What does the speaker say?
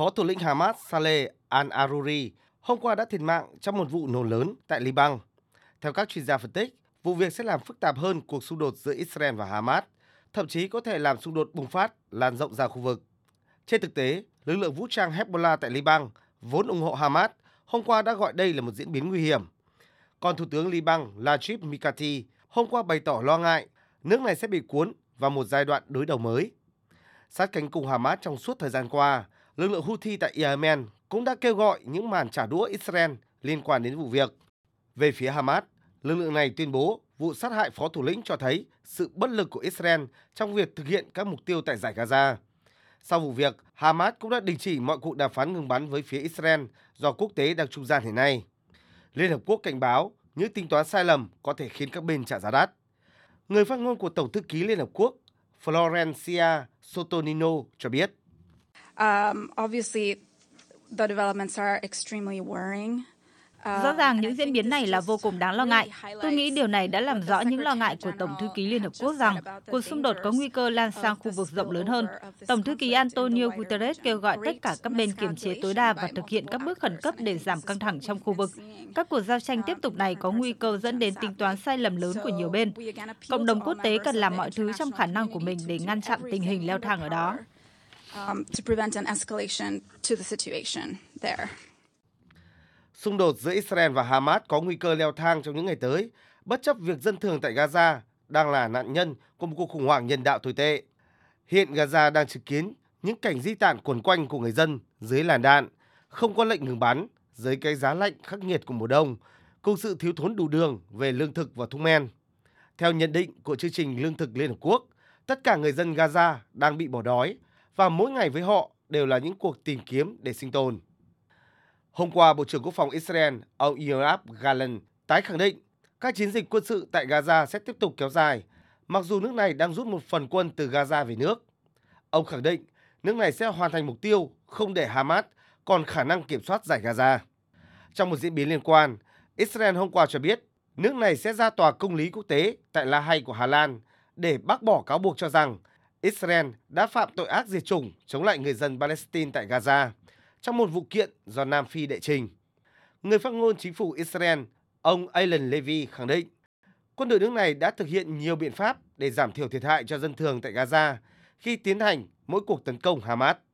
Phó thủ lĩnh Hamas Saleh al-Aruri hôm qua đã thiệt mạng trong một vụ nổ lớn tại Liban. Theo các chuyên gia phân tích, vụ việc sẽ làm phức tạp hơn cuộc xung đột giữa Israel và Hamas, thậm chí có thể làm xung đột bùng phát lan rộng ra khu vực. Trên thực tế, lực lượng vũ trang Hezbollah tại Liban, vốn ủng hộ Hamas, hôm qua đã gọi đây là một diễn biến nguy hiểm. Còn Thủ tướng Liban Najib Mikati hôm qua bày tỏ lo ngại nước này sẽ bị cuốn vào một giai đoạn đối đầu mới. Sát cánh cùng Hamas trong suốt thời gian qua, lực lượng Houthi tại Yemen cũng đã kêu gọi những màn trả đũa Israel liên quan đến vụ việc. Về phía Hamas, lực lượng này tuyên bố vụ sát hại phó thủ lĩnh cho thấy sự bất lực của Israel trong việc thực hiện các mục tiêu tại giải Gaza. Sau vụ việc, Hamas cũng đã đình chỉ mọi cuộc đàm phán ngừng bắn với phía Israel do quốc tế đang trung gian hiện nay. Liên Hợp Quốc cảnh báo những tính toán sai lầm có thể khiến các bên trả giá đắt. Người phát ngôn của Tổng thư ký Liên Hợp Quốc Florencia Sotonino cho biết. Rõ ràng những diễn biến này là vô cùng đáng lo ngại. Tôi nghĩ điều này đã làm rõ những lo ngại của Tổng thư ký Liên Hợp Quốc rằng cuộc xung đột có nguy cơ lan sang khu vực rộng lớn hơn. Tổng thư ký Antonio Guterres kêu gọi tất cả các bên kiềm chế tối đa và thực hiện các bước khẩn cấp để giảm căng thẳng trong khu vực. Các cuộc giao tranh tiếp tục này có nguy cơ dẫn đến tính toán sai lầm lớn của nhiều bên. Cộng đồng quốc tế cần làm mọi thứ trong khả năng của mình để ngăn chặn tình hình leo thang ở đó. Um, to prevent an escalation to the situation there. Xung đột giữa Israel và Hamas có nguy cơ leo thang trong những ngày tới, bất chấp việc dân thường tại Gaza đang là nạn nhân của một cuộc khủng hoảng nhân đạo tồi tệ. Hiện Gaza đang chứng kiến những cảnh di tản quần quanh của người dân dưới làn đạn, không có lệnh ngừng bắn, dưới cái giá lạnh khắc nghiệt của mùa đông, cùng sự thiếu thốn đủ đường về lương thực và thuốc men. Theo nhận định của chương trình Lương thực Liên Hợp Quốc, tất cả người dân Gaza đang bị bỏ đói và mỗi ngày với họ đều là những cuộc tìm kiếm để sinh tồn. Hôm qua, Bộ trưởng Quốc phòng Israel ông Yoav Gallant tái khẳng định các chiến dịch quân sự tại Gaza sẽ tiếp tục kéo dài, mặc dù nước này đang rút một phần quân từ Gaza về nước. Ông khẳng định nước này sẽ hoàn thành mục tiêu không để Hamas còn khả năng kiểm soát giải Gaza. Trong một diễn biến liên quan, Israel hôm qua cho biết nước này sẽ ra tòa công lý quốc tế tại La Hay của Hà Lan để bác bỏ cáo buộc cho rằng Israel đã phạm tội ác diệt chủng chống lại người dân Palestine tại Gaza trong một vụ kiện do Nam Phi đệ trình. Người phát ngôn chính phủ Israel, ông Alan Levy khẳng định quân đội nước này đã thực hiện nhiều biện pháp để giảm thiểu thiệt hại cho dân thường tại Gaza khi tiến hành mỗi cuộc tấn công Hamas.